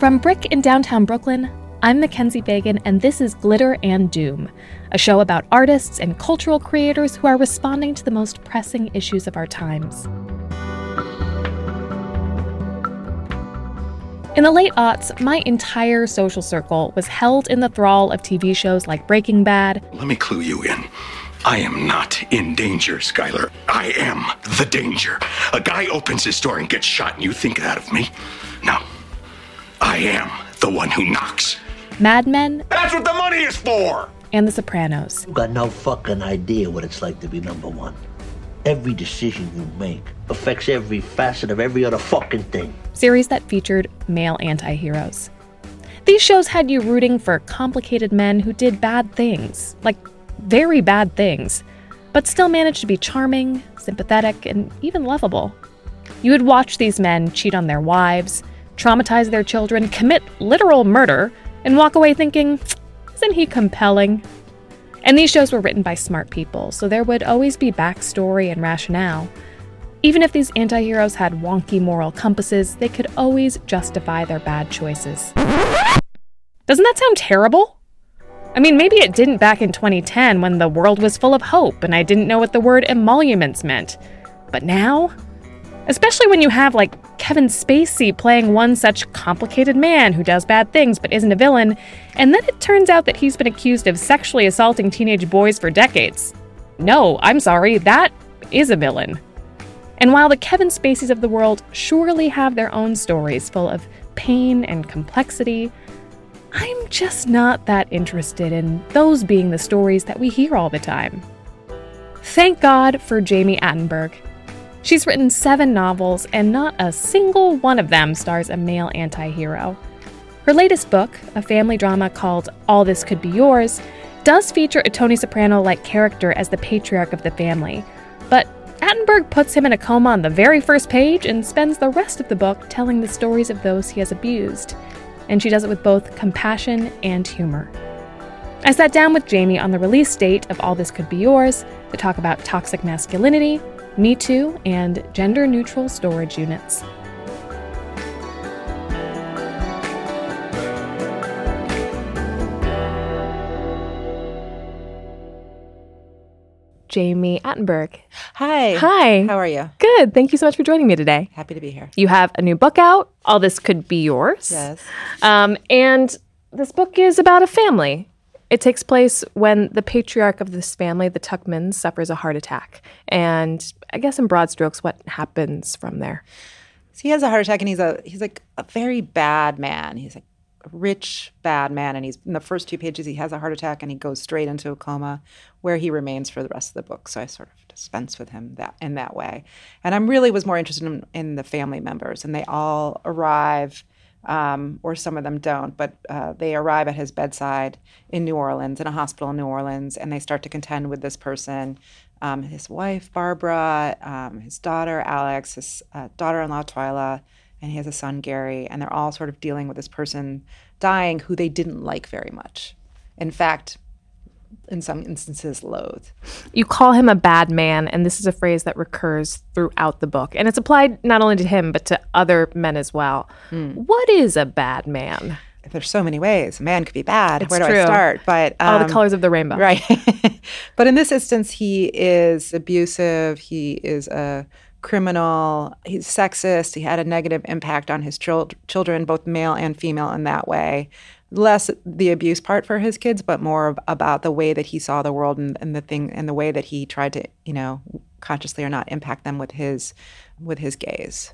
From BRIC in downtown Brooklyn, I'm Mackenzie Fagan, and this is Glitter and Doom, a show about artists and cultural creators who are responding to the most pressing issues of our times. In the late aughts, my entire social circle was held in the thrall of TV shows like Breaking Bad. Let me clue you in. I am not in danger, Skyler. I am the danger. A guy opens his door and gets shot, and you think that of me? No. I am the one who knocks. Mad Men. That's what the money is for! And The Sopranos. You got no fucking idea what it's like to be number one. Every decision you make affects every facet of every other fucking thing. Series that featured male anti heroes. These shows had you rooting for complicated men who did bad things, like very bad things, but still managed to be charming, sympathetic, and even lovable. You would watch these men cheat on their wives, traumatize their children, commit literal murder, and walk away thinking, isn't he compelling? And these shows were written by smart people, so there would always be backstory and rationale. Even if these anti heroes had wonky moral compasses, they could always justify their bad choices. Doesn't that sound terrible? I mean, maybe it didn't back in 2010 when the world was full of hope and I didn't know what the word emoluments meant. But now? Especially when you have, like, Kevin Spacey playing one such complicated man who does bad things but isn't a villain, and then it turns out that he's been accused of sexually assaulting teenage boys for decades. No, I'm sorry, that is a villain. And while the Kevin Spaceys of the world surely have their own stories full of pain and complexity, I'm just not that interested in those being the stories that we hear all the time. Thank God for Jami Attenberg. She's written seven novels, and not a single one of them stars a male anti hero. Her latest book, a family drama called All This Could Be Yours, does feature a Tony Soprano like character as the patriarch of the family, but Attenberg puts him in a coma on the very first page and spends the rest of the book telling the stories of those he has abused. And she does it with both compassion and humor. I sat down with Jami on the release date of All This Could Be Yours to talk about toxic masculinity, me Too, and gender neutral storage units. Jami Attenberg. Hi. Hi. How are you? Good. Thank you so much for joining me today. Happy to be here. You have a new book out. All this could be yours. Yes. Um, and this book is about a family. It takes place when the patriarch of this family, the Tuchmans, suffers a heart attack. And I guess in broad strokes, what happens from there? So he has a heart attack, and he's a he's like a very bad man. He's like a rich bad man, and he's in the first two pages he has a heart attack, and he goes straight into a coma, where he remains for the rest of the book. So I sort of dispense with him that in that way. And I'm really was more interested in, in the family members, and they all arrive. Um, or some of them don't, but uh, they arrive at his bedside in New Orleans, in a hospital in New Orleans, and they start to contend with this person um, his wife, Barbara, um, his daughter, Alex, his uh, daughter in law, Twyla, and he has a son, Gary, and they're all sort of dealing with this person dying who they didn't like very much. In fact, in some instances, loathe. You call him a bad man, and this is a phrase that recurs throughout the book. And it's applied not only to him, but to other men as well. Mm. What is a bad man? There's so many ways. A man could be bad. It's Where do true. I start? But All the um, colors of the rainbow. Right. but in this instance, he is abusive. He is a criminal. He's sexist. He had a negative impact on his chil- children, both male and female, in that way. Less the abuse part for his kids, but more of, about the way that he saw the world and, and the thing and the way that he tried to, you know, consciously or not, impact them with his with his gaze.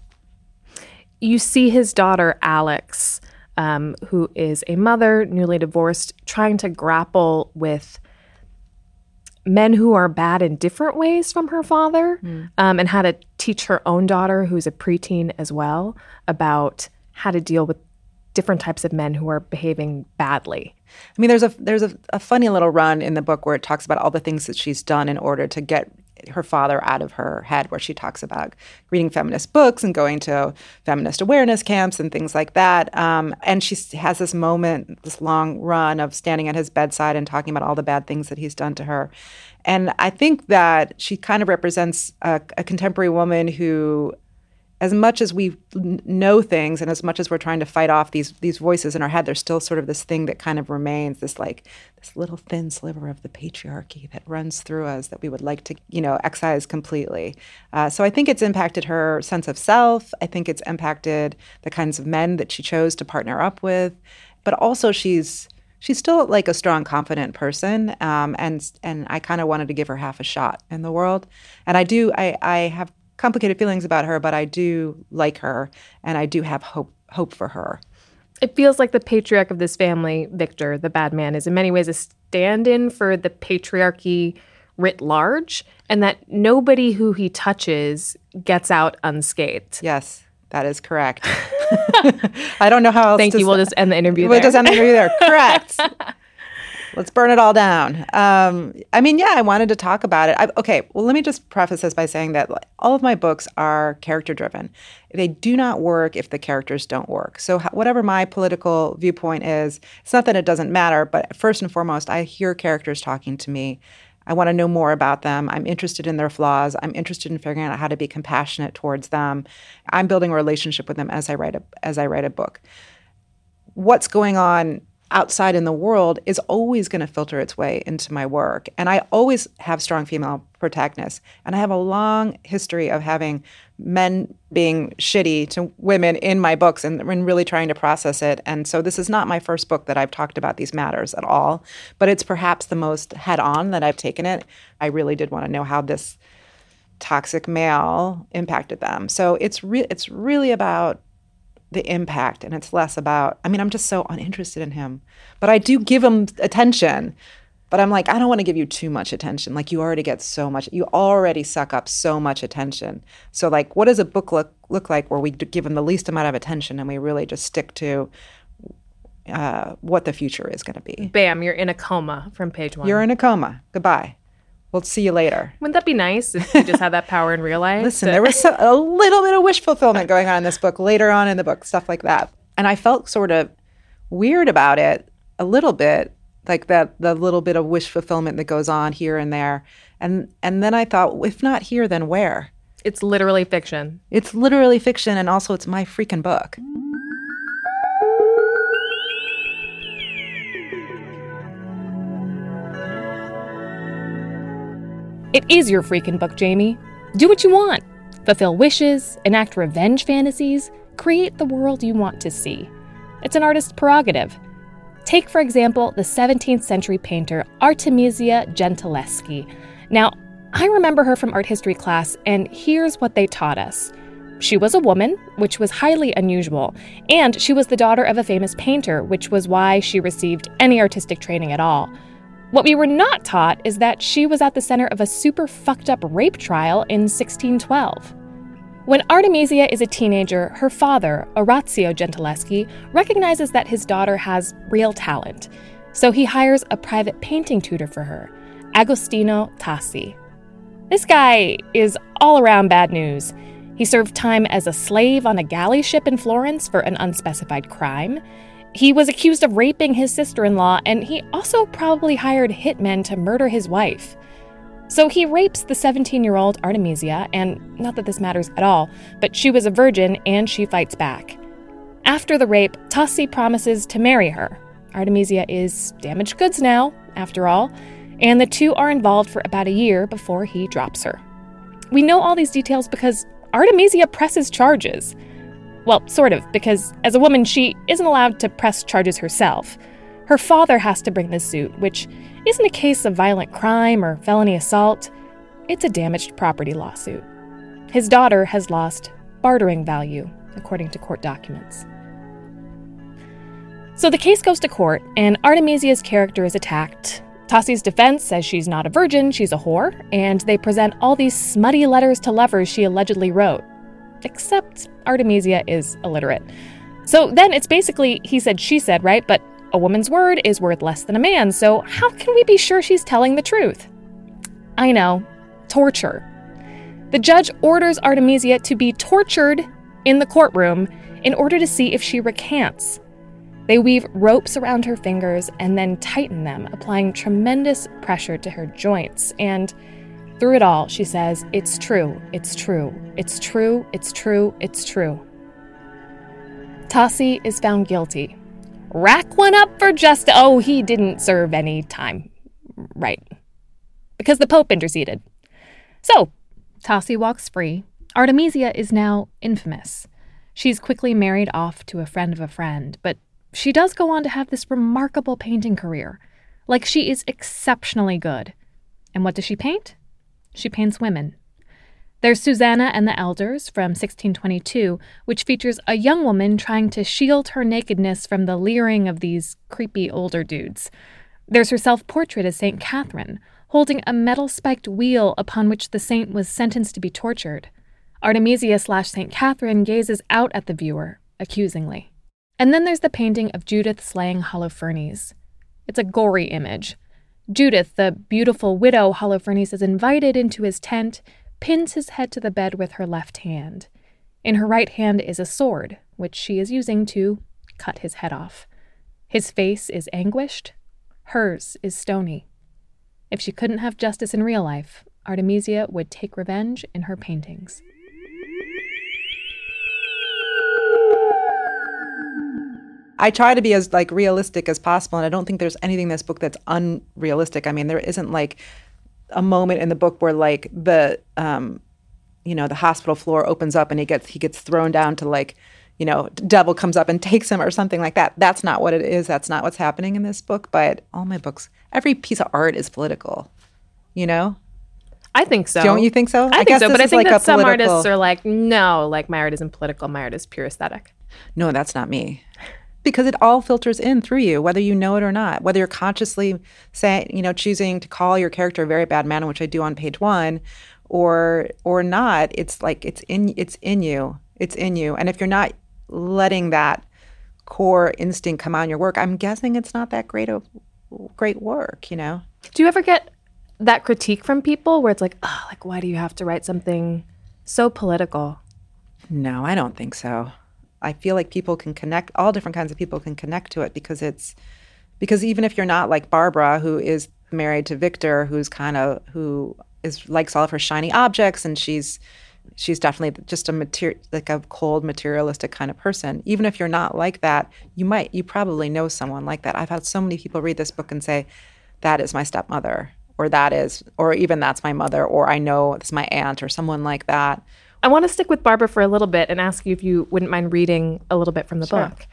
You see his daughter, Alex, um, who is a mother, newly divorced, trying to grapple with men who are bad in different ways from her father um, and how to teach her own daughter, who's a preteen as well, about how to deal with different types of men who are behaving badly. I mean, there's a there's a, a funny little run in the book where it talks about all the things that she's done in order to get her father out of her head, where she talks about reading feminist books and going to feminist awareness camps and things like that. Um, and she has this moment, this long run of standing at his bedside and talking about all the bad things that he's done to her. And I think that she kind of represents a, a contemporary woman who as much as we know things and as much as we're trying to fight off these these voices in our head there's still sort of this thing that kind of remains this like this little thin sliver of the patriarchy that runs through us that we would like to you know excise completely. Uh, so i think it's impacted her sense of self. I think it's impacted the kinds of men that she chose to partner up with. But also she's she's still like a strong confident person um, and and i kind of wanted to give her half a shot in the world. And i do i i have complicated feelings about her, but I do like her and I do have hope hope for her. It feels like the patriarch of this family, Victor, the bad man, is in many ways a stand-in for the patriarchy writ large, and that nobody who he touches gets out unscathed. Yes, that is correct. I don't know how else. Thank you. We'll just end the interview. We'll there. just end the interview there. Correct. Let's burn it all down. Um, I mean, yeah, I wanted to talk about it. I, okay, well, let me just preface this by saying that all of my books are character driven. They do not work if the characters don't work. So, whatever my political viewpoint is, it's not that it doesn't matter, but first and foremost, I hear characters talking to me. I want to know more about them. I'm interested in their flaws. I'm interested in figuring out how to be compassionate towards them. I'm building a relationship with them as I write a as I write a book. What's going on outside in the world is always going to filter its way into my work. And I always have strong female protagonists. And I have a long history of having men being shitty to women in my books and, and really trying to process it. And so this is not my first book that I've talked about these matters at all, but it's perhaps the most head on that I've taken it. I really did want to know how this toxic male impacted them. So it's re- it's really about the impact and it's less about i mean i'm just so uninterested in him but i do give him attention but i'm like i don't want to give you too much attention. Like you already get so much you already suck up so much attention. So like what does a book look look like where we give him the least amount of attention and we really just stick to uh, what the future is going to be? Bam you're in a coma from page one. You're in a coma. Goodbye We'll see you later. Wouldn't that be nice if you just had that power in real life? Listen, there was a little bit of wish fulfillment going on in this book later on in the book, stuff like that. And I felt sort of weird about it a little bit, like that the little bit of wish fulfillment that goes on here and there. And and then I thought, if not here, then where? It's literally fiction. It's literally fiction and also it's my freaking book. It is your freaking book, Jami. Do what you want. Fulfill wishes, enact revenge fantasies, create the world you want to see. It's an artist's prerogative. Take, for example, the 17th century painter Artemisia Gentileschi. Now, I remember her from art history class, and here's what they taught us. She was a woman, which was highly unusual, and she was the daughter of a famous painter, which was why she received any artistic training at all. What we were not taught is that she was at the center of a super fucked up rape trial in 1612. When Artemisia is a teenager, her father, Orazio Gentileschi, recognizes that his daughter has real talent. So he hires a private painting tutor for her, Agostino Tassi. This guy is all around bad news. He served time as a slave on a galley ship in Florence for an unspecified crime. He was accused of raping his sister in law, and he also probably hired hitmen to murder his wife. So he rapes the 17 year old Artemisia, and not that this matters at all, but she was a virgin and she fights back. After the rape, Tassi promises to marry her. Artemisia is damaged goods now, after all, and the two are involved for about a year before he drops her. We know all these details because Artemisia presses charges. Well, sort of, because as a woman, she isn't allowed to press charges herself. Her father has to bring the suit, which isn't a case of violent crime or felony assault, it's a damaged property lawsuit. His daughter has lost bartering value, according to court documents. So the case goes to court, and Artemisia's character is attacked. Tassi's defense says she's not a virgin, she's a whore, and they present all these smutty letters to lovers she allegedly wrote except Artemisia is illiterate. So then it's basically he said, she said, right? But a woman's word is worth less than a man, so how can we be sure she's telling the truth? I know, torture. The judge orders Artemisia to be tortured in the courtroom in order to see if she recants. They weave ropes around her fingers and then tighten them, applying tremendous pressure to her joints. And Through it all, she says, It's true, it's true, it's true, it's true, it's true. Tassi is found guilty. Rack one up for just. Oh, he didn't serve any time. Right. Because the Pope interceded. So, Tassi walks free. Artemisia is now infamous. She's quickly married off to a friend of a friend, but she does go on to have this remarkable painting career. Like, she is exceptionally good. And what does she paint? She paints women. There's Susanna and the Elders from 1622, which features a young woman trying to shield her nakedness from the leering of these creepy older dudes. There's her self portrait as St. Catherine, holding a metal spiked wheel upon which the saint was sentenced to be tortured. Artemisia slash St. Catherine gazes out at the viewer, accusingly. And then there's the painting of Judith slaying Holofernes. It's a gory image. Judith, the beautiful widow Holofernes is invited into his tent, pins his head to the bed with her left hand. In her right hand is a sword, which she is using to cut his head off. His face is anguished, hers is stony. If she couldn't have justice in real life, Artemisia would take revenge in her paintings. I try to be as like realistic as possible, and I don't think there's anything in this book that's unrealistic. I mean, there isn't like a moment in the book where like the um, you know the hospital floor opens up and he gets he gets thrown down to like you know devil comes up and takes him or something like that. That's not what it is. That's not what's happening in this book. But all my books, every piece of art is political. You know, I think so. don't you think so? I, think guess so, but I think like that some political- artists are like, no, like my art isn't political, my art is pure aesthetic. No, that's not me. Because it all filters in through you, whether you know it or not. Whether you're consciously saying, you know, choosing to call your character a very bad man, which I do on page one, or or not, it's like it's in it's in you. It's in you. And if you're not letting that core instinct come out in your work, I'm guessing it's not that great of great work, you know? Do you ever get that critique from people where it's like, oh, like why do you have to write something so political? No, I don't think so. I feel like people can connect, all different kinds of people can connect to it because it's, because even if you're not like Barbara, who is married to Victor, who's kind of, who is likes all of her shiny objects and she's, she's definitely just a material, like a cold materialistic kind of person. Even if you're not like that, you might, you probably know someone like that. I've had so many people read this book and say, that is my stepmother, or that is, or even that's my mother, or I know it's my aunt, or someone like that. I want to stick with Barbara for a little bit and ask you if you wouldn't mind reading a little bit from the book.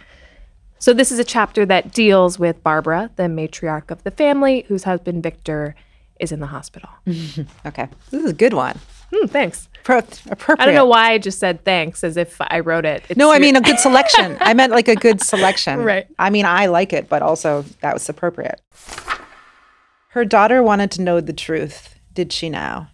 So, this is a chapter that deals with Barbara, the matriarch of the family, whose husband Victor is in the hospital. Okay, this is a good one. Hmm, thanks. Pro- appropriate. I don't know why I just said thanks as if I wrote it. It's No, I mean a good selection. I meant like a good selection. Right. I mean, I like it, but also that was appropriate. Her daughter wanted to know the truth. Did she now?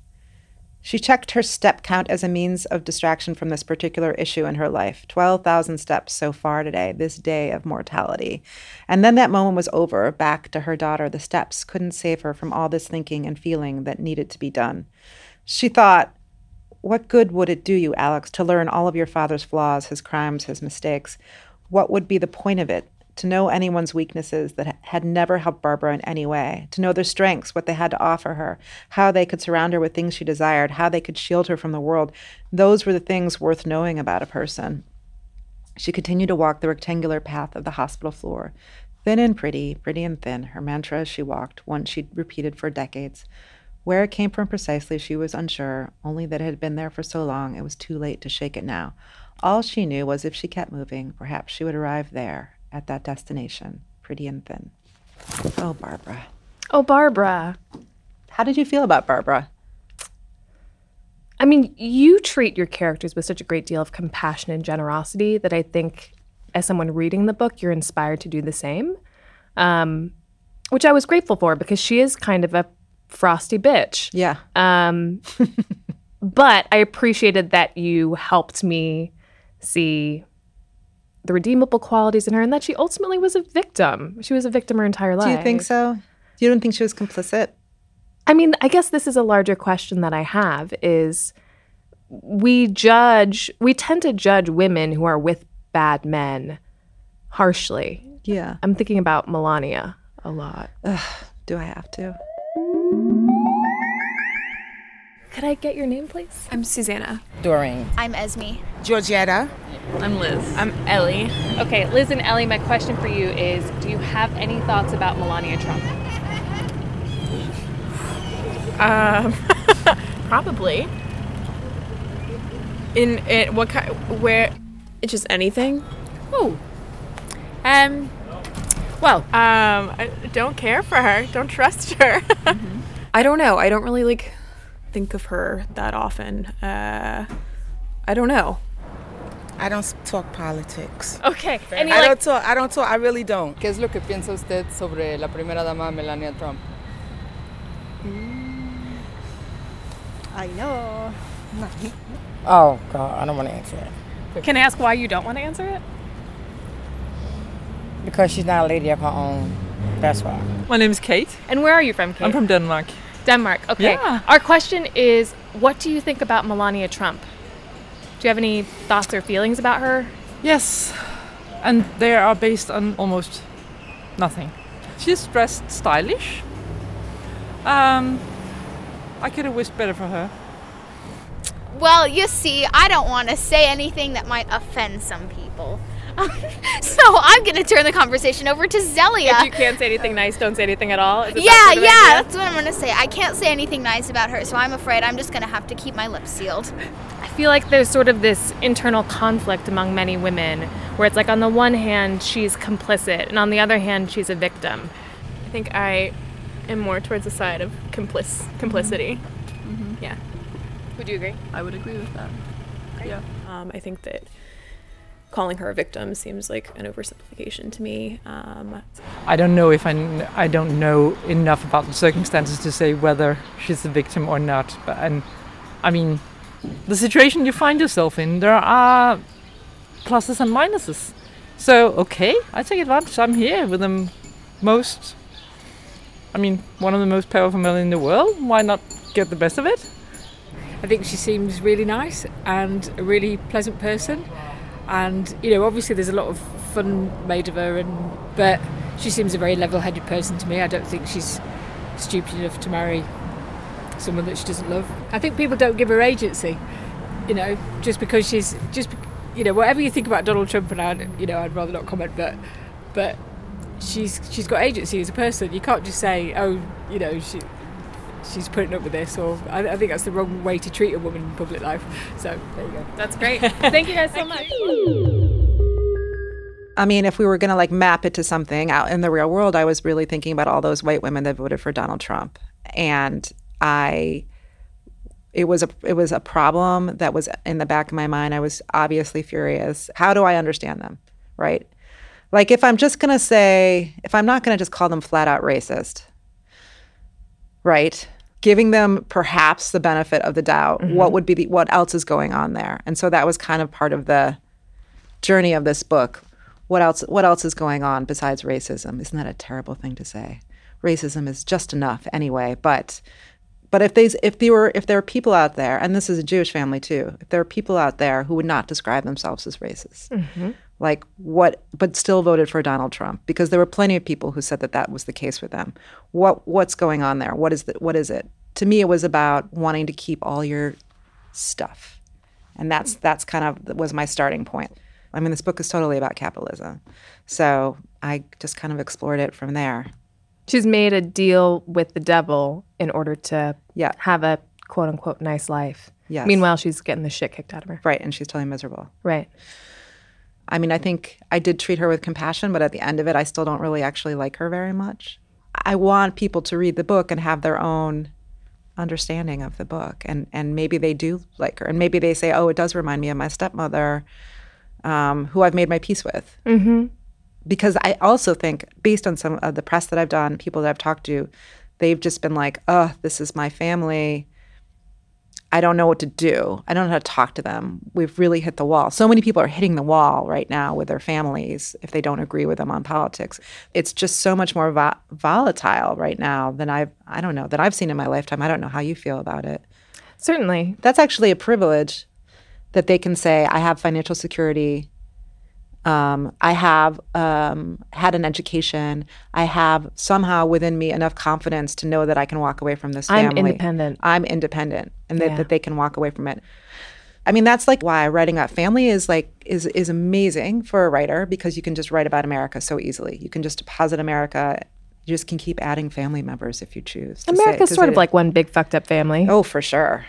She checked her step count as a means of distraction from this particular issue in her life 12,000 steps so far today, this day of mortality. And then that moment was over. Back to her daughter. The steps couldn't save her from all this thinking and feeling that needed to be done. She thought, what good would it do you, Alex, to learn all of your father's flaws, his crimes, his mistakes? What would be the point of it? To know anyone's weaknesses that had never helped Barbara in any way, to know their strengths, what they had to offer her, how they could surround her with things she desired, how they could shield her from the world. Those were the things worth knowing about a person. She continued to walk the rectangular path of the hospital floor. Thin and pretty, pretty and thin, her mantra as she walked, one she'd repeated for decades. Where it came from precisely, she was unsure, only that it had been there for so long it was too late to shake it now. All she knew was if she kept moving, perhaps she would arrive there, at that destination, pretty and thin. Oh, Barbara. Oh, Barbara. How did you feel about Barbara? I mean, you treat your characters with such a great deal of compassion and generosity that I think, as someone reading the book, you're inspired to do the same. Um, which I was grateful for because she is kind of a frosty bitch. Yeah. Um, but I appreciated that you helped me see the redeemable qualities in her and that she ultimately was a victim. She was a victim her entire life. Do you think so? You don't think she was complicit? I mean, I guess this is a larger question that I have is we judge we tend to judge women who are with bad men harshly. Yeah. I'm thinking about Melania a lot. Do I have to? Could I get your name, please? I'm Susanna. Doreen. I'm Esme. Georgetta. I'm Liz. I'm Ellie. Okay, Liz and Ellie, my question for you is Do you have any thoughts about Melania Trump? Um, probably. In it, what kind? Where? It's just anything. Oh. Um, well, Um, I don't care for her. Don't trust her. I don't know. I don't really like think of her that often. Uh, I don't know. I don't talk politics. okay. Any I like don't talk. I don't talk. I really don't. ¿Qué es lo que piensa usted sobre la primera dama Melania Trump? I know. Oh, God, I don't want to answer it. Can I ask why you don't want to answer it? Because she's not a lady of her own. That's why. My name is Kate. And where are you from, Kate? I'm from Denmark. Denmark. Okay. Yeah. Our question is what do you think about Melania Trump? Do you have any thoughts or feelings about her? Yes, and they are based on almost nothing. She's dressed stylish. Um, I could have wished better for her. Well, you see, I don't want to say anything that might offend some people. so I'm going to turn the conversation over to Zelia. If you can't say anything nice, don't say anything at all. Is yeah, that yeah, idea? that's what I'm going to say. I can't say anything nice about her, so I'm afraid I'm just going to have to keep my lips sealed. I feel like there's sort of this internal conflict among many women where it's like on the one hand she's complicit and on the other hand she's a victim. I think I am more towards the side of complic- complicity. Yeah. Would you agree? I would agree with that. Yeah. Um, I think that calling her a victim seems like an oversimplification to me. Um, I don't know if I, kn- I don't know enough about the circumstances to say whether she's a victim or not. But and I mean, the situation you find yourself in, there are pluses and minuses. So okay, I take advantage. I'm here with the most. I mean, one of the most powerful men in the world. Why not get the best of it? I think she seems really nice and a really pleasant person. And you know, obviously, there's a lot of fun made of her, and but she seems a very level-headed person to me. I don't think she's stupid enough to marry someone that she doesn't love. I think people don't give her agency. You know, just because she's just, you know, whatever you think about Donald Trump, and I, you know, I'd rather not comment, but but she's she's got agency as a person. You can't just say, oh, you know, she she's putting up with this, or I, I think that's the wrong way to treat a woman in public life. So there you go. That's great. Thank you guys so much. I mean, if we were going to like map it to something out in the real world, I was really thinking about all those white women that voted for Donald Trump, and I, it was a it was a problem that was in the back of my mind. I was obviously furious. How do I understand them, right? Like if I'm just going to say, if I'm not going to just call them flat out racist, right? Giving them perhaps the benefit of the doubt. Mm-hmm. What would be the what else is going on there? And so that was kind of part of the journey of this book. What else what else is going on besides racism? Isn't that a terrible thing to say? Racism is just enough anyway, but but if these if there were if there are people out there, and this is a Jewish family too, if there are people out there who would not describe themselves as racist, mm-hmm. Like what, but still voted for Donald Trump because there were plenty of people who said that that was the case for them. What what's going on there? What is the, what is it? To me, it was about wanting to keep all your stuff, and that's that's kind of was my starting point. I mean, this book is totally about capitalism, so I just kind of explored it from there. She's made a deal with the devil in order to Yeah. have a quote unquote nice life. Yes. Meanwhile, she's getting the shit kicked out of her. Right, and she's totally miserable. Right. I mean, I think I did treat her with compassion, but at the end of it, I still don't really actually like her very much. I want people to read the book and have their own understanding of the book, and and maybe they do like her, and maybe they say, "Oh, it does remind me of my stepmother, um, who I've made my peace with." Mm-hmm. Because I also think, based on some of the press that I've done, people that I've talked to, they've just been like, "Oh, this is my family." I don't know what to do. I don't know how to talk to them. We've really hit the wall. So many people are hitting the wall right now with their families if they don't agree with them on politics. It's just so much more vo- volatile right now than I've I don't know that I've seen in my lifetime. I don't know how you feel about it. Certainly. That's actually a privilege that they can say I have financial security. Um, I have um, had an education. I have somehow within me enough confidence to know that I can walk away from this I'm family. independent. I'm independent, and that, Yeah. that they can walk away from it. I mean, that's like why writing about family is like is is amazing for a writer because you can just write about America so easily. You can just deposit America. You just can keep adding family members if you choose. to say- America's sort say of like one big fucked up family. oh, for sure,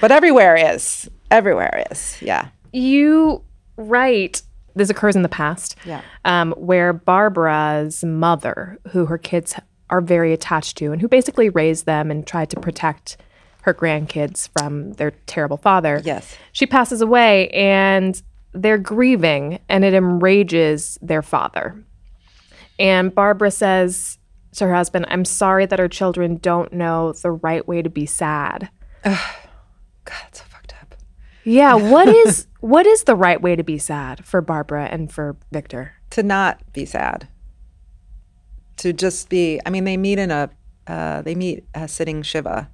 but everywhere is everywhere is yeah. You write, this occurs in the past, Yeah. um, where Barbara's mother, who her kids are very attached to, and who basically raised them and tried to protect her grandkids from their terrible father. Yes. She passes away and they're grieving, and it enrages their father. And Barbara says to her husband, I'm sorry that our children don't know the right way to be sad. God, it's so fucked up. Yeah, what is what is the right way to be sad for Barbara and for Victor? to not be sad. To just be i mean they meet in a uh, they meet a sitting shiva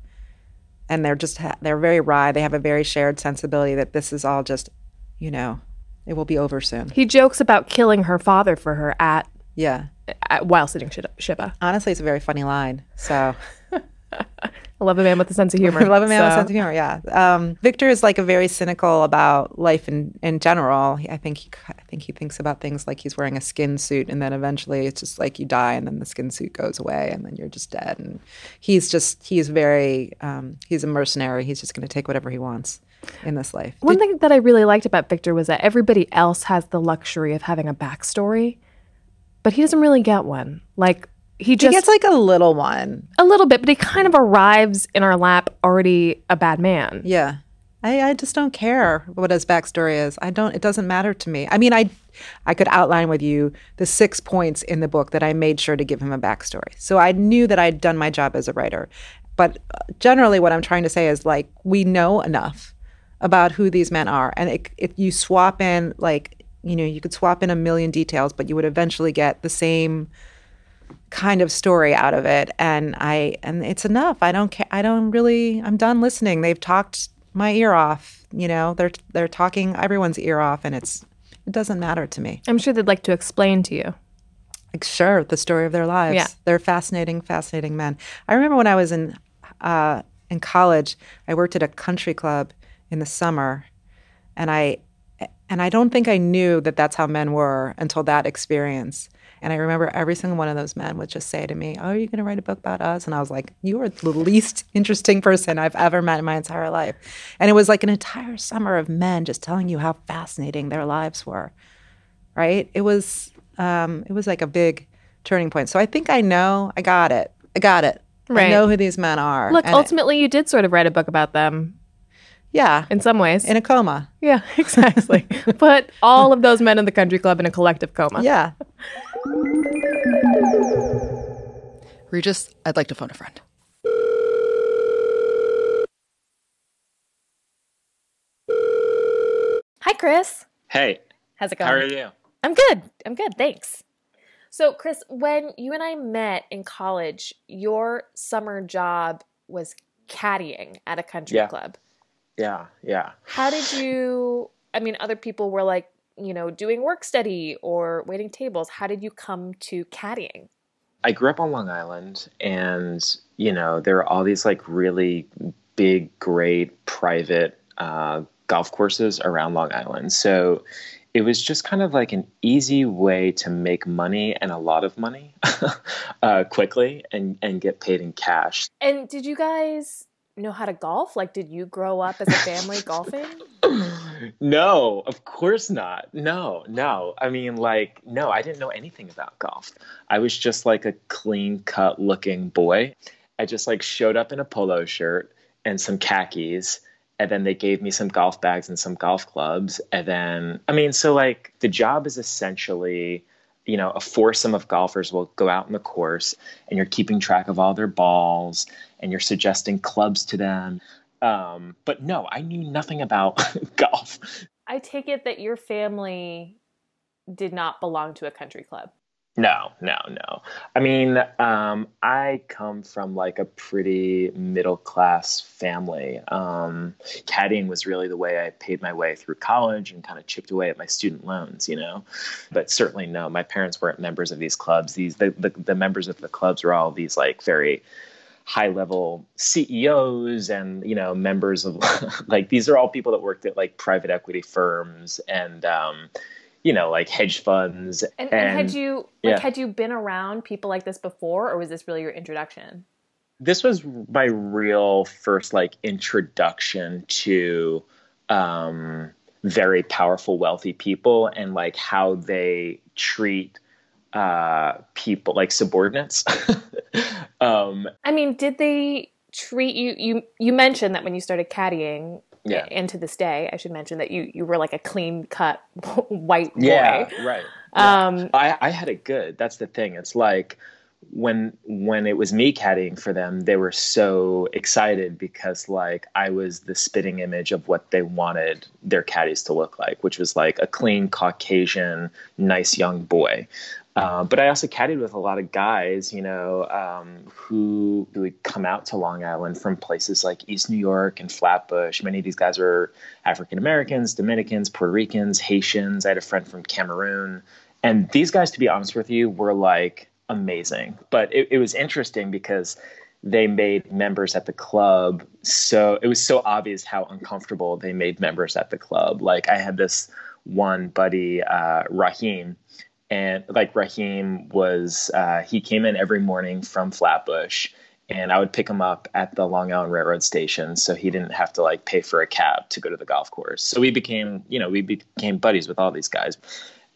and they're just ha- they're very wry. They have a very shared sensibility that this is all just you know it will be over soon. He jokes about killing her father for her at, yeah. at while sitting Shiva- Shiva. honestly it's a very funny line so I love a man with a sense of humor. I love a man with a sense of humor. Yeah, um, Victor is like a very cynical about life in, in general. I think he, I think he thinks about things like he's wearing a skin suit, and then eventually it's just like you die, and then the skin suit goes away, and then you're just dead. And he's just he's very um, he's a mercenary. He's just going to take whatever he wants in this life. One thing that I really liked about Victor was that everybody else has the luxury of having a backstory, but he doesn't really get one. Like he He just gets like a little one. a little bit, but he kind of arrives in our lap already a bad man. Yeah. I, I just don't care what his backstory is. I don't. It doesn't matter to me. I mean, I, I could outline with you the six points in the book that I made sure to give him a backstory. So I knew that I'd done my job as a writer. But uh, generally, what I'm trying to say is like we know enough about who these men are, and it, if you swap in like you know you could swap in a million details, but you would eventually get the same kind of story out of it and i and it's enough. I don't care i don't really i'm done listening. They've talked my ear off you know they're they're talking everyone's ear off and it's it doesn't matter to me. I'm sure they'd like to explain to you. like sure the story of their lives. Yeah. they're fascinating fascinating men. I remember when i was in uh in college i worked at a country club in the summer and i and i don't think i knew that that's how men were until that experience and i remember every single one of those men would just say to me oh are you going to write a book about us? And i was like you are the least interesting person i've ever met in my entire life. And it was like an entire summer of men just telling you how fascinating their lives were right? It was um, it was like a big turning point. So i think i know i got it i got it. I know who these men are Look, And- ultimately, you did sort of write a book about them yeah in some ways. in a coma yeah, exactly. Put all of those men in the country club in a collective coma. yeah Regis, I'd like to phone a friend. Hi, Chris. Hey, How's it going? how are you? I'm good. I'm good. Thanks. So, Chris, when you and I met in college, your summer job was caddying at a country Yeah. club. Yeah, yeah. How did you? I mean, other people were like, you know, doing work study or waiting tables. How did you come to caddying? I grew up on Long Island, and you know there are all these like really big, great private uh, golf courses around Long Island. So it was just kind of like an easy way to make money and a lot of money uh, quickly and and get paid in cash. And did you guys know how to golf? Like, did you grow up as a family golfing? No, of course not. No, no. I mean, like, no, I didn't know anything about golf. I was just like a clean cut looking boy. I just like showed up in a polo shirt and some khakis. And then they gave me some golf bags and some golf clubs. And then, I mean, so like the job is essentially, you know, a foursome of golfers will go out in the course and you're keeping track of all their balls and you're suggesting clubs to them. Um, but no, I knew nothing about golf. I take it that your family did not belong to a country club. No, no, no. I mean, um, I come from like a pretty middle class family. Um, caddying was really the way I paid my way through college and kind of chipped away at my student loans, you know. But certainly, no, my parents weren't members of these clubs. These the, the, the members of the clubs were all these like very high level CEOs and you know members of like these are all people that worked at like private equity firms and um, you know, like hedge funds. And, and, and had you like yeah. had you been around people like this before, or was this really your introduction? This was my real first like introduction to um, very powerful, wealthy people and like how they treat uh, people like subordinates. um, I mean, did they treat you? You you mentioned that when you started caddying, yeah. and to this day, I should mention that you you were like a clean cut white boy. Yeah, right. Yeah. Um, I I had it good. That's the thing. It's like when when it was me caddying for them, they were so excited because like I was the spitting image of what they wanted their caddies to look like, which was like a clean Caucasian, nice young boy. Uh, but I also caddied with a lot of guys, you know, um, who, who would come out to Long Island from places like East New York and Flatbush. Many of these guys were African Americans, Dominicans, Puerto Ricans, Haitians. I had a friend from Cameroon. And these guys, to be honest with you, were like amazing. But it, it was interesting because they made members at the club so it was so obvious how uncomfortable they made members at the club. Like I had this one buddy, uh, Raheem, and like Raheem was uh, he came in every morning from Flatbush and I would pick him up at the Long Island Railroad station so he didn't have to like pay for a cab to go to the golf course. So we became, you know, we became buddies with all these guys.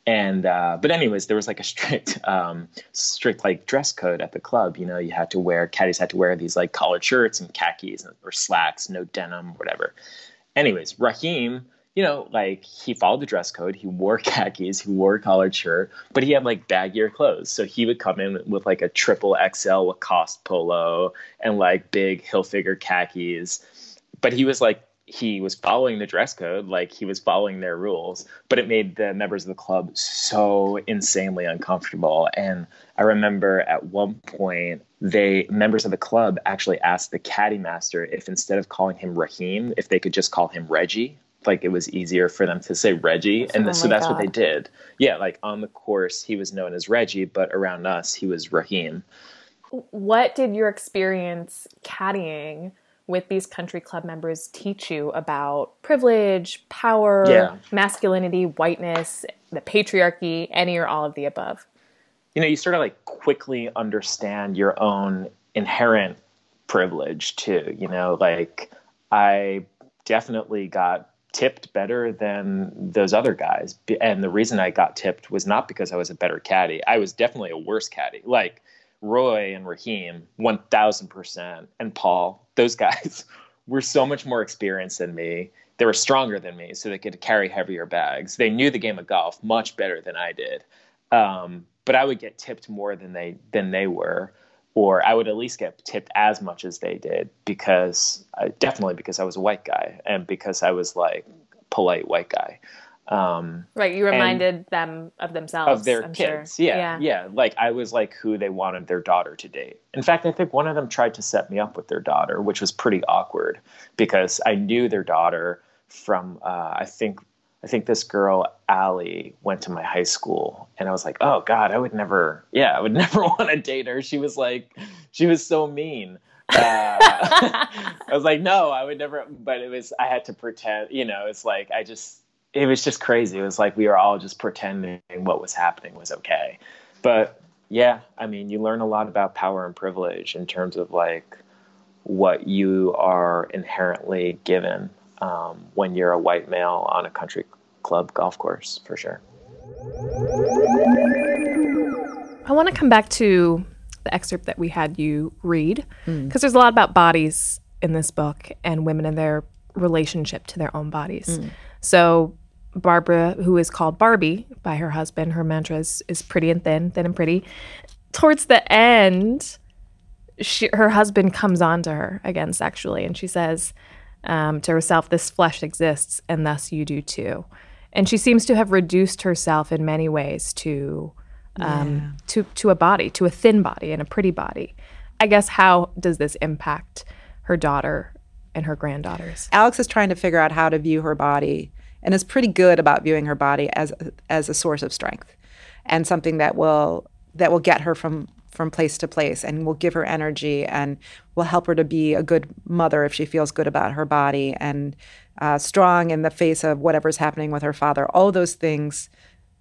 And uh, but anyways, there was like a strict um, strict like dress code at the club. You know, you had to wear caddies had to wear these like collared shirts and khakis or slacks, no denim, whatever. Anyways, Raheem you know, like he followed the dress code. He wore khakis, he wore a collared shirt, but he had like baggier clothes. So he would come in with like a triple XL Lacoste polo and like big Hilfiger khakis. But he was like, he was following the dress code, like he was following their rules, but it made the members of the club so insanely uncomfortable. And I remember at one point, they members of the club actually asked the caddy master if instead of calling him Raheem, if they could just call him Reggie like it was easier for them to say Reggie, and oh so that's God. what they did. Yeah, like on the course he was known as Reggie, but around us he was Raheem. What did your experience caddying with these country club members teach you about privilege, power, yeah. masculinity, whiteness, the patriarchy, any or all of the above? You know, you sort of like quickly understand your own inherent privilege too. You know, like I definitely got tipped better than those other guys. And the reason I got tipped was not because I was a better caddy. I was definitely a worse caddy. Like Roy and Raheem, 1000%, and Paul, those guys were so much more experienced than me. They were stronger than me, so they could carry heavier bags. They knew the game of golf much better than I did. Um, but I would get tipped more than they than they were or I would at least get tipped as much as they did because I, definitely because I was a white guy and because I was like polite white guy. Um, right, you reminded them of themselves of their I'm kids. Sure. Yeah, yeah, yeah. Like I was like who they wanted their daughter to date. In fact, I think one of them tried to set me up with their daughter, which was pretty awkward because I knew their daughter from uh, I think I think this girl, Allie, went to my high school. And I was like, oh God, I would never, yeah, I would never want to date her. She was like, she was so mean. Uh, I was like, no, I would never. But it was, I had to pretend, you know, it's like, I just, it was just crazy. It was like we were all just pretending what was happening was okay. But yeah, I mean, you learn a lot about power and privilege in terms of like what you are inherently given um, when you're a white male on a country club golf course, for sure. I want to come back to the excerpt that we had you read because mm. there's a lot about bodies in this book and women and their relationship to their own bodies. Mm. So Barbara, who is called Barbie by her husband, her mantra is, is pretty and thin, thin and pretty. Towards the end, she, her husband comes on to her again sexually, and she says, um, to herself, This flesh exists, and thus you do too. And she seems to have reduced herself in many ways to um, to to a body, to a thin body and a pretty body. I guess how does this impact her daughter and her granddaughters? Alex is trying to figure out how to view her body and is pretty good about viewing her body as as a source of strength and something that will that will get her from from place to place and will give her energy and will help her to be a good mother if she feels good about her body and uh, strong in the face of whatever's happening with her father. All those things.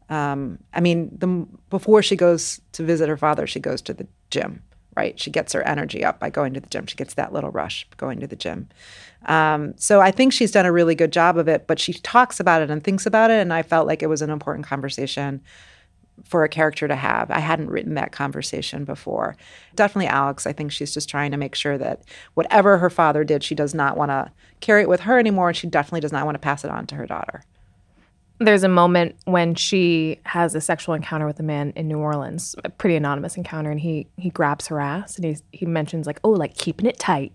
Um, I mean, the, before she goes to visit her father, she goes to the gym, right? She gets her energy up by going to the gym. She gets that little rush going to the gym. Um, so I think she's done a really good job of it, but she talks about it and thinks about it. And I felt like it was an important conversation for a character to have. I hadn't written that conversation before. Definitely Alex, I think she's just trying to make sure that whatever her father did, she does not want to carry it with her anymore. And she definitely does not want to pass it on to her daughter. There's a moment when she has a sexual encounter with a man in New Orleans, a pretty anonymous encounter, and he he grabs her ass and he he mentions like, oh, like keeping it tight.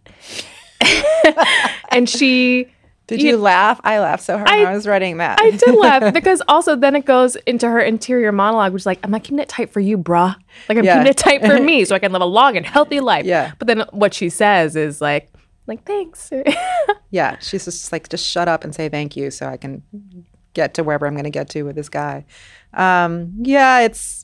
and she did you, you laugh? I laughed so hard I, when I was writing that. I did laugh because also then it goes into her interior monologue, which is like, I'm not keeping it tight for you, bruh. Like I'm yeah. keeping it tight for me so I can live a long and healthy life. Yeah. But then what she says is like, like thanks. yeah. She's just like, just shut up and say thank you so I can get to wherever I'm going to get to with this guy. Um, yeah, it's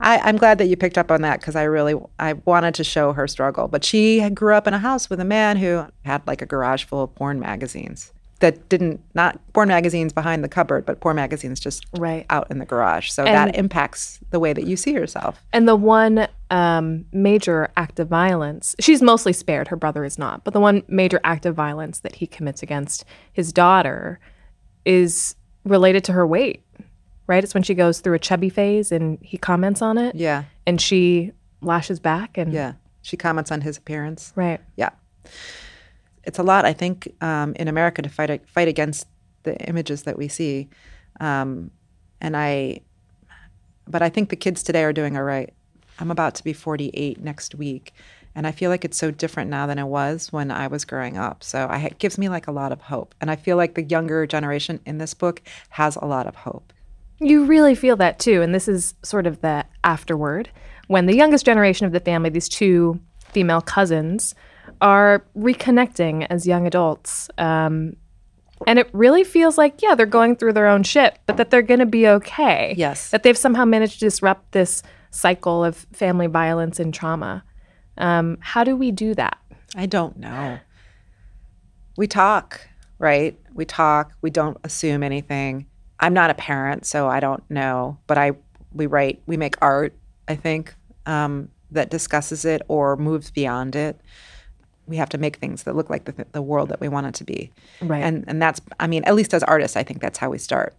I, am glad that you picked up on that because I really I wanted to show her struggle. But she grew up in a house with a man who had like a garage full of porn magazines that didn't not porn magazines behind the cupboard, but porn magazines just right out in the garage. So and, that impacts the way that you see yourself. And the one um, major act of violence, she's mostly spared. Her brother is not, but the one major act of violence that he commits against his daughter is related to her weight right? It's when she goes through a chubby phase and he comments on it. Yeah. And she lashes back and Yeah. She comments on his appearance. Right. Yeah. It's a lot, I think, um, in America to fight fight against the images that we see. Um, and I but I think the kids today are doing all right. I'm about to be 48 next week. And I feel like it's so different now than it was when I was growing up. So I, it gives me like a lot of hope. And I feel like the younger generation in this book has a lot of hope. You really feel that too. And this is sort of the afterword when the youngest generation of the family, these two female cousins, are reconnecting as young adults. Um, and it really feels like, yeah, they're going through their own shit, but that they're going to be okay. Yes. That they've somehow managed to disrupt this cycle of family violence and trauma. Um, how do we do that? I don't know. We talk, right? We talk, we don't assume anything. I'm not a parent, so I don't know, but I we write we make art. I think um, that discusses it or moves beyond it. We have to make things that look like the, the world that we want it to be. Right. And and that's I mean at least as artists, I think that's how we start.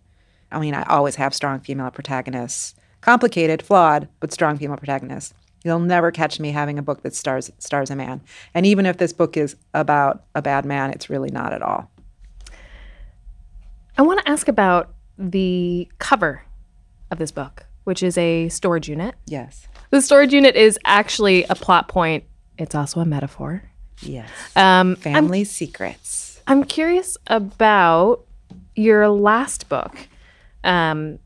I mean, I always have strong female protagonists, complicated, flawed, but strong female protagonists. You'll never catch me having a book that stars stars a man. And even if this book is about a bad man, it's really not at all. I want to ask about the cover of this book, which is a storage unit. Yes. The storage unit is actually a plot point. It's also a metaphor. Yes. Um, Family I'm, secrets. I'm curious about your last book, um,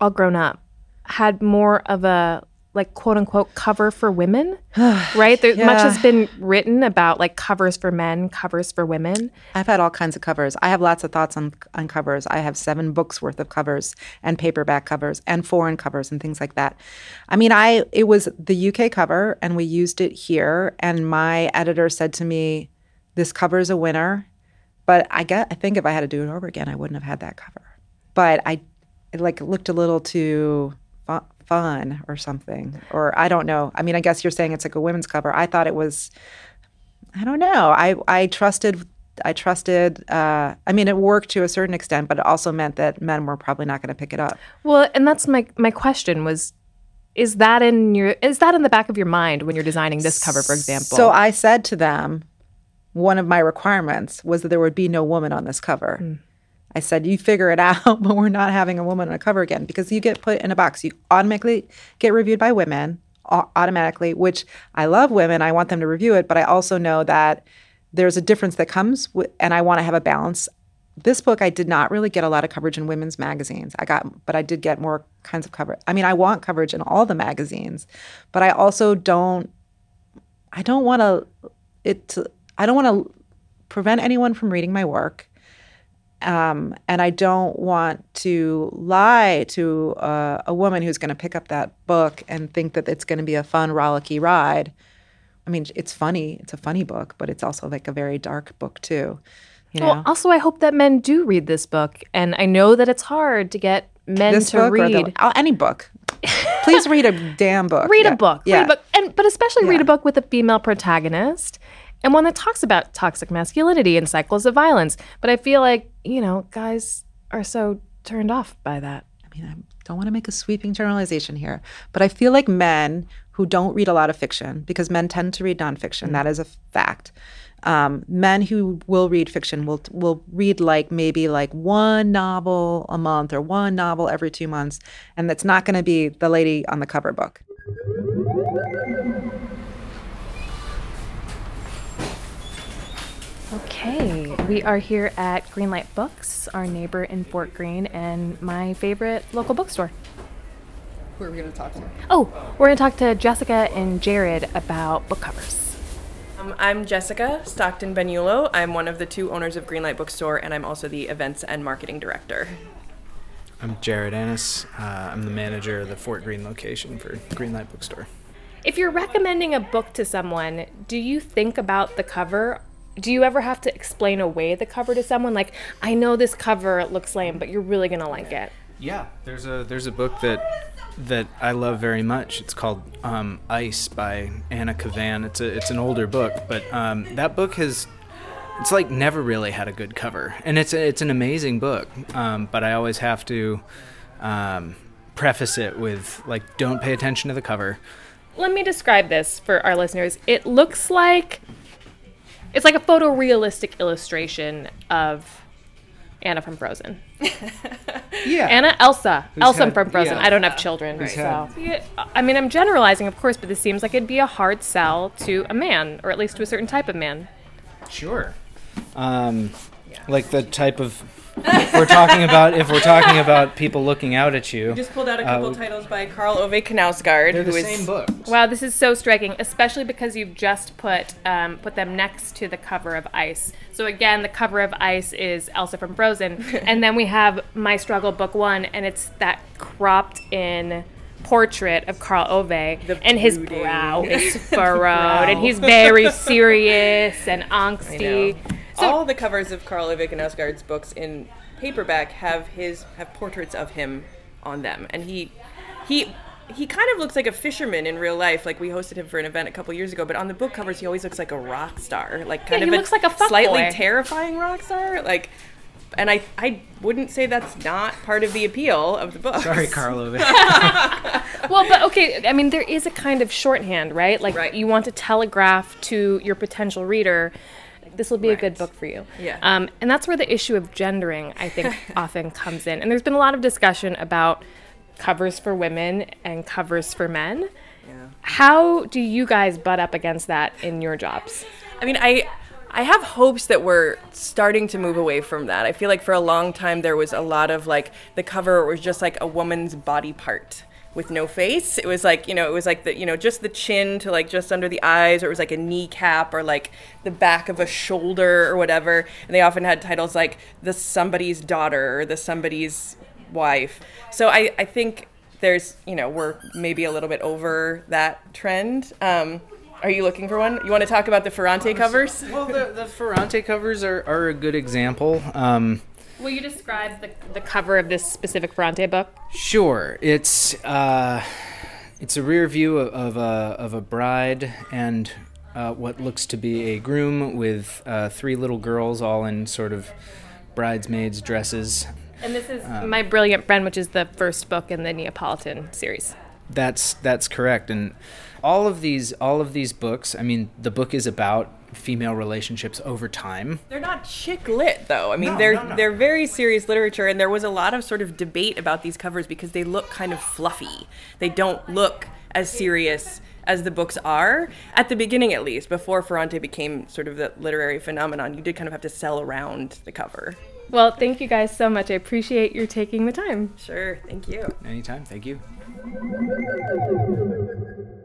All Grown Up, had more of a like quote unquote cover for women, right? There, yeah. Much has been written about like covers for men, covers for women. I've had all kinds of covers. I have lots of thoughts on on covers. I have seven books worth of covers and paperback covers and foreign covers and things like that. I mean, I it was the UK cover and we used it here, and my editor said to me, "This cover is a winner." But I get, I think if I had to do it over again, I wouldn't have had that cover. But I, it like looked a little too fun or something. Or I don't know. I mean, I guess you're saying it's like a women's cover. I thought it was. I don't know. I I trusted. I trusted. Uh, I mean, it worked to a certain extent, but it also meant that men were probably not going to pick it up. Well, and that's my my question was. Is that in your is that in the back of your mind when you're designing this cover, for example? So I said to them, one of my requirements was that there would be no woman on this cover. Mm. I said, you figure it out, but we're not having a woman on a cover again because you get put in a box. You automatically get reviewed by women, automatically, which I love women. I want them to review it, but I also know that there's a difference that comes with, and I want to have a balance this book I did not really get a lot of coverage in women's magazines. I got but I did get more kinds of coverage. I mean, I want coverage in all the magazines, but I also don't I don't want to it I don't want to prevent anyone from reading my work. Um, and I don't want to lie to uh, a woman who's going to pick up that book and think that it's going to be a fun, rollicky ride. I mean, it's funny. It's a funny book, but it's also like a very dark book too. You know? Well, also, I hope that men do read this book. And I know that it's hard to get men this to read. the, any book. Please read a damn book. read Yeah. a book. Yeah. Read a book. And but especially read a book with a female protagonist and one that talks about toxic masculinity and cycles of violence. But I feel like, you know, guys are so turned off by that. I mean, I don't want to make a sweeping generalization here, but I feel like men who don't read a lot of fiction, because men tend to read nonfiction, that is a fact. Um, men who will read fiction will will read like maybe like one novel a month or one novel every two months, and that's not going to be the lady on the cover book. Okay, we are here at Greenlight Books, our neighbor in Fort Greene, and my favorite local bookstore. Who are we going to talk to? Oh, we're going to talk to Jessica and Jared about book covers. Um, I'm Jessica Stockton Bagnulo. I'm one of the two owners of Greenlight Bookstore, and I'm also the events and marketing director. I'm Jared Annis. Uh, I'm the manager of the Fort Greene location for Greenlight Bookstore. If you're recommending a book to someone, do you think about the cover? Do you ever have to explain away the cover to someone? Like, I know this cover looks lame, but you're really going to like it. Yeah, there's a there's a book that that I love very much. It's called um, Ice by Anna Kavan. It's a it's an older book, but um, that book has it's like never really had a good cover, and it's a, it's an amazing book. Um, but I always have to um, preface it with like, don't pay attention to the cover. Let me describe this for our listeners. It looks like it's like a photorealistic illustration of Anna from Frozen. Yeah. Anna, Elsa, Who's Elsa had- from Frozen. yeah. I don't have children, Who's so had- I mean, I'm generalizing, of course, but this seems like it'd be a hard sell to a man, or at least to a certain type of man. Sure. Um, like the type of if we're talking about if we're talking about people looking out at you. We just pulled out a couple uh, titles by Karl Ove Knausgaard, They're the who is same book. Wow, this is so striking, especially because you've just put um, put them next to the cover of Ice. So again, the cover of Ice is Elsa from Frozen, and then we have My Struggle Book One, and it's that cropped in portrait of Carl Ove, and his brooding- brow is furrowed, brow. and he's very serious and I angsty. Know. All the covers of Karl Ove Knausgaard's books in paperback have his have portraits of him on them, and he he he kind of looks like a fisherman in real life. Like we hosted him for an event a couple years ago, but on the book covers he always looks like a rock star, like kind Yeah, of he looks like a fuckboy. slightly terrifying rock star, like. And I, I wouldn't say that's not part of the appeal of the book. Sorry, Carl Ove. well, but okay, I mean, there is a kind of shorthand, right? Like you want to telegraph to your potential reader, this will be a good book for you. Yeah. Um, and that's where the issue of gendering, I think, often comes in. And there's been a lot of discussion about covers for women and covers for men. Yeah. How do you guys butt up against that in your jobs? I mean, I I have hopes that we're starting to move away from that. I feel like for a long time there was a lot of like the cover was just like a woman's body part with no face. It was like, you know, it was like the, you know, just the chin to like just under the eyes or it was like a kneecap or like the back of a shoulder or whatever. And they often had titles like the somebody's daughter or the somebody's wife. So I I think there's, you know, we're maybe a little bit over that trend. Um are you looking for one? You want to talk about the Ferrante covers? Well, the, the Ferrante covers are, are a good example. Um, Will you describe the, the cover of this specific Ferrante book? Sure, it's uh, it's a rear view of, of a of a bride and uh, what looks to be a groom with uh, three little girls, all in sort of bridesmaids dresses. And this is Um, My Brilliant Friend, which is the first book in the Neapolitan series. That's that's correct, and all of these all of these books. I mean, the book is about female relationships over time. They're not chick lit though. I mean, No, they're no, no. they're very serious literature, and there was a lot of sort of debate about these covers because they look kind of fluffy. They don't look as serious as the books are at the beginning, at least. Before Ferrante became sort of the literary phenomenon, you did kind of have to sell around the cover. Well, thank you guys so much. I appreciate your taking the time. Sure. Thank you. Anytime. Thank you.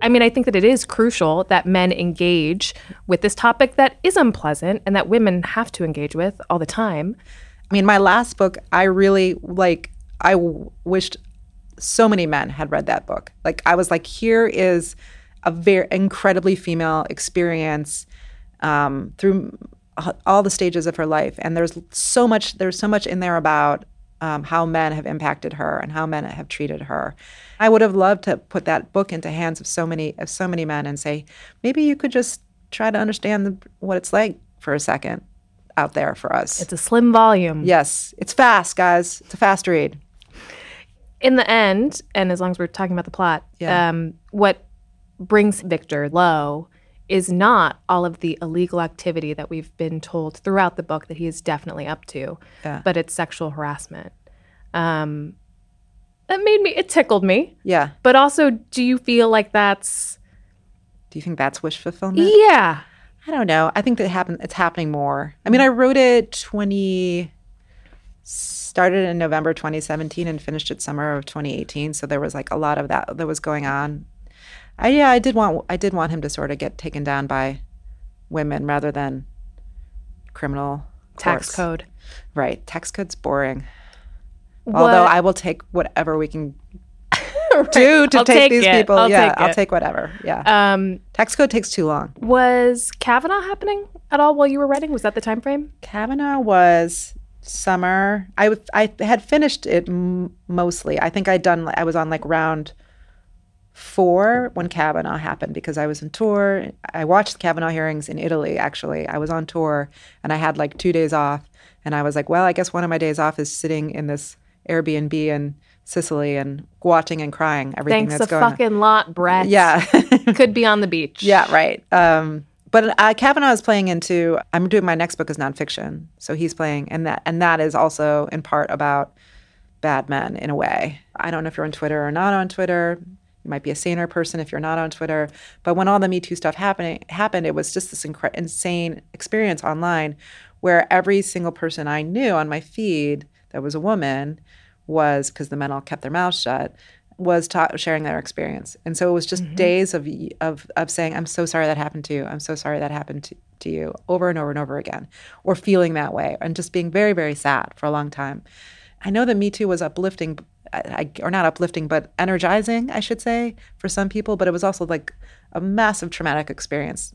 I mean, I think that it is crucial that men engage with this topic that is unpleasant and that women have to engage with all the time. I mean, my last book, I really like, I w- wished so many men had read that book. Like, I was like, here is a very incredibly female experience um, through all the stages of her life. And there's so much, there's so much in there about um, how men have impacted her and how men have treated her. I would have loved to put that book into hands of so many of so many men and say, maybe you could just try to understand the, what it's like for a second out there for us. It's a slim volume. Yes, it's fast, guys. It's a fast read. In the end, and as long as we're talking about the plot, Yeah. um, what brings Victor low is not all of the illegal activity that we've been told throughout the book that he is definitely up to, Yeah. but it's sexual harassment. Um, that made me, it tickled me. Yeah. But also, do you feel like that's. Do you think that's wish fulfillment? Yeah. I don't know. I think that happen, it's happening more. I mean, I wrote it 20 started in November 2017 and finished it summer of 2018, so there was like a lot of that that was going on. I yeah, I did want I did want him to sort of get taken down by women rather than criminal Tax courts. code. Right. Tax code's boring. What- Although I will take whatever we can do to I'll take, take these people. I'll yeah, take I'll take whatever. Yeah. Um, Tax code takes too long. was Kavanaugh happening at all while you were writing? Was that the time frame? Kavanaugh was summer. I w- I had finished it m- mostly. I think I'd done. I was on like round four when Kavanaugh happened because I was on tour. I watched the Kavanaugh hearings in Italy. Actually, I was on tour and I had like two days off. And I was like, well, I guess one of my days off is sitting in this Airbnb in Sicily and watching and crying everything Thanks that's a going on. fucking lot, Brett. Yeah. Could be on the beach. Yeah, right. Um, but uh, Kavanaugh is playing into. I'm doing my next book is nonfiction, so he's playing, and that and that is also in part about bad men in a way. I don't know if you're on Twitter or not on Twitter. You might be a saner person if you're not on Twitter. But when all the Me Too stuff happening happened, it was just this incre- insane experience online, where every single person I knew on my feed that was a woman was because the men all kept their mouths shut was ta- sharing their experience. And so it was just mm-hmm. days of, of of saying i'm so sorry that happened to you. I'm so sorry that happened to, to you over and over and over again or feeling that way and just being very very sad for a long time. I know that me too was uplifting I, or not uplifting but energizing i should say for some people but it was also like a massive traumatic experience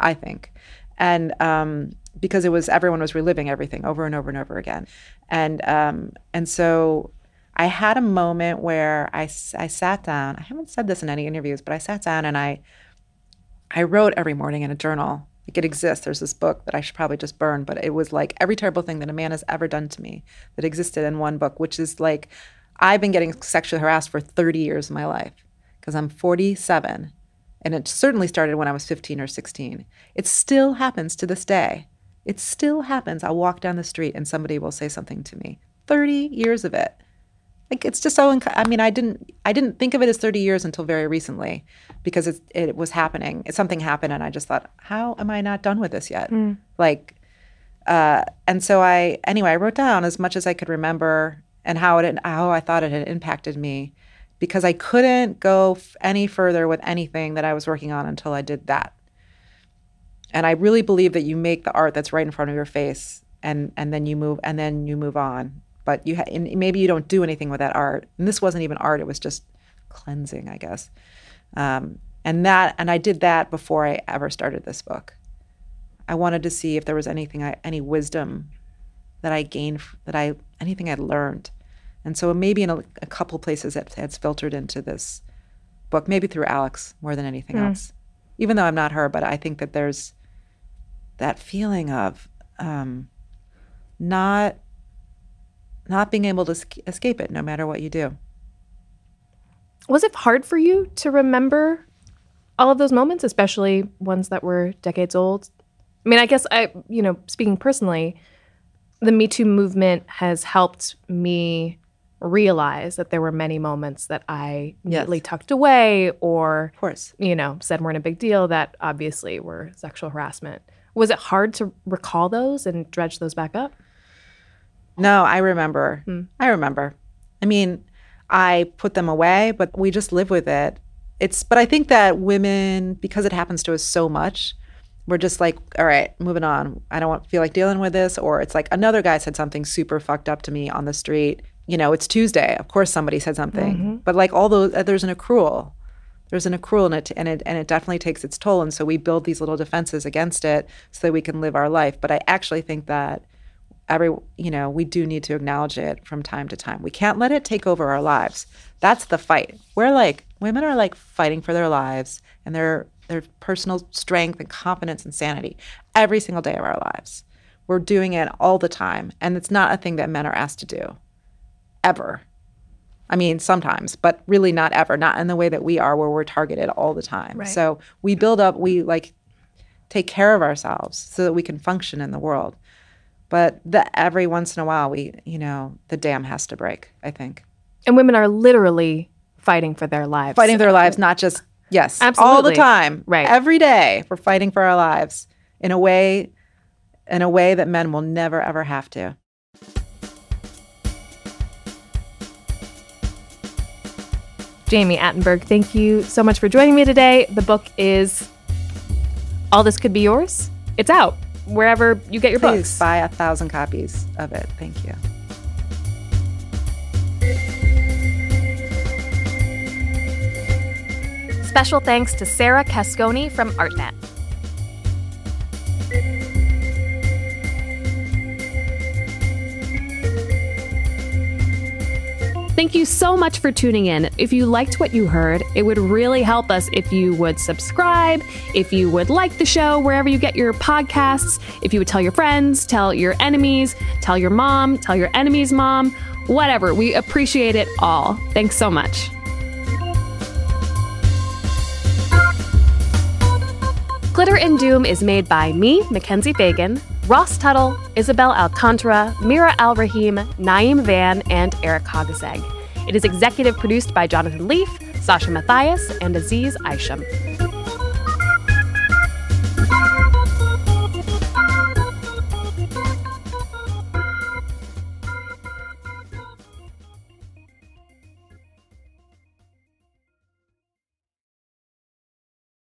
I think. And um, because it was everyone was reliving everything over and over and over again. And um, and so I had a moment where I I sat down. I haven't said this in any interviews, but I sat down and I I wrote every morning in a journal. Like it exists. There's this book that I should probably just burn, but it was like every terrible thing that a man has ever done to me that existed in one book, which is like I've been getting sexually harassed for 30 years of my life because I'm 47 and it certainly started when I was 15 or 16. It still happens to this day. It still happens. I'll walk down the street and somebody will say something to me. 30 years of it. Like it's just so inc- I mean I didn't I didn't think of it as 30 years until very recently because it's, it was happening. Something happened and I just thought how am I not done with this yet? Mm. Like uh, and so I anyway I wrote down as much as I could remember and how it how I thought it had impacted me because I couldn't go f- any further with anything that I was working on until I did that. And I really believe that you make the art that's right in front of your face and and then you move and then you move on. But you ha- and maybe you don't do anything with that art. And this wasn't even art; it was just cleansing, I guess. Um, and that and I did that before I ever started this book. I wanted to see if there was anything I, any wisdom that I gained that I anything I'd learned. And so maybe in a, a couple places it has filtered into this book, maybe through Alex more than anything Hmm. else. Even though I'm not her, but I think that there's that feeling of um, not not being able to escape it, no matter what you do. Was it hard for you to remember all of those moments, especially ones that were decades old? I mean, I guess I, you know, speaking personally, the Me Too movement has helped me realize that there were many moments that I neatly tucked away or, of course, you know, said weren't a big deal that obviously were sexual harassment. Was it hard to recall those and dredge those back up? No, I remember. Hmm. I remember. I mean, I put them away, but we just live with it. It's but I think that women because it happens to us so much, we're just like, all right, moving on. I don't want, feel like dealing with this or it's like another guy said something super fucked up to me on the street. You know, it's Tuesday. Of course somebody said something. Mhm. But like all those uh, there's an accrual. There's an accrual in it and it and it definitely takes its toll and so we build these little defenses against it so that we can live our life. But I actually think that every you know we do need to acknowledge it from time to time we can't let it take over our lives that's the fight we're like women are like fighting for their lives and their their personal strength and confidence and sanity every single day of our lives. We're doing it all the time and it's not a thing that men are asked to do. Ever. I mean sometimes but really not ever. Not in the way that we are where we're targeted all the time. Right. so we build up we like take care of ourselves so that we can function in the world. But the, every once in a while we you know the dam has to break i think. And women are literally fighting for their lives. fighting for their lives not just yes all Absolutely. the time Right. every day we're fighting for our lives in a way in a way that men will never ever have to Jami Attenberg, thank you so much for joining me today. The book is All This Could Be Yours. It's out wherever you get your Please books. buy a thousand copies of it thank you Special thanks to Sarah Cascone from ArtNet. Thank you so much for tuning in. If you liked what you heard, it would really help us if you would subscribe, if you would like the show wherever you get your podcasts, if you would tell your friends, tell your enemies, tell your mom, tell your enemy's mom, whatever. We appreciate it all. Thanks so much. Glitter and Doom is made by me, Mackenzie Fagan, Ross Tuttle, Isabel Alcantara, Mira Al Rahim, Naeem Van, and Eric Hogaseg. It is executive produced by Jonathan Leaf, Sasha Matthias, and Aziz Isham.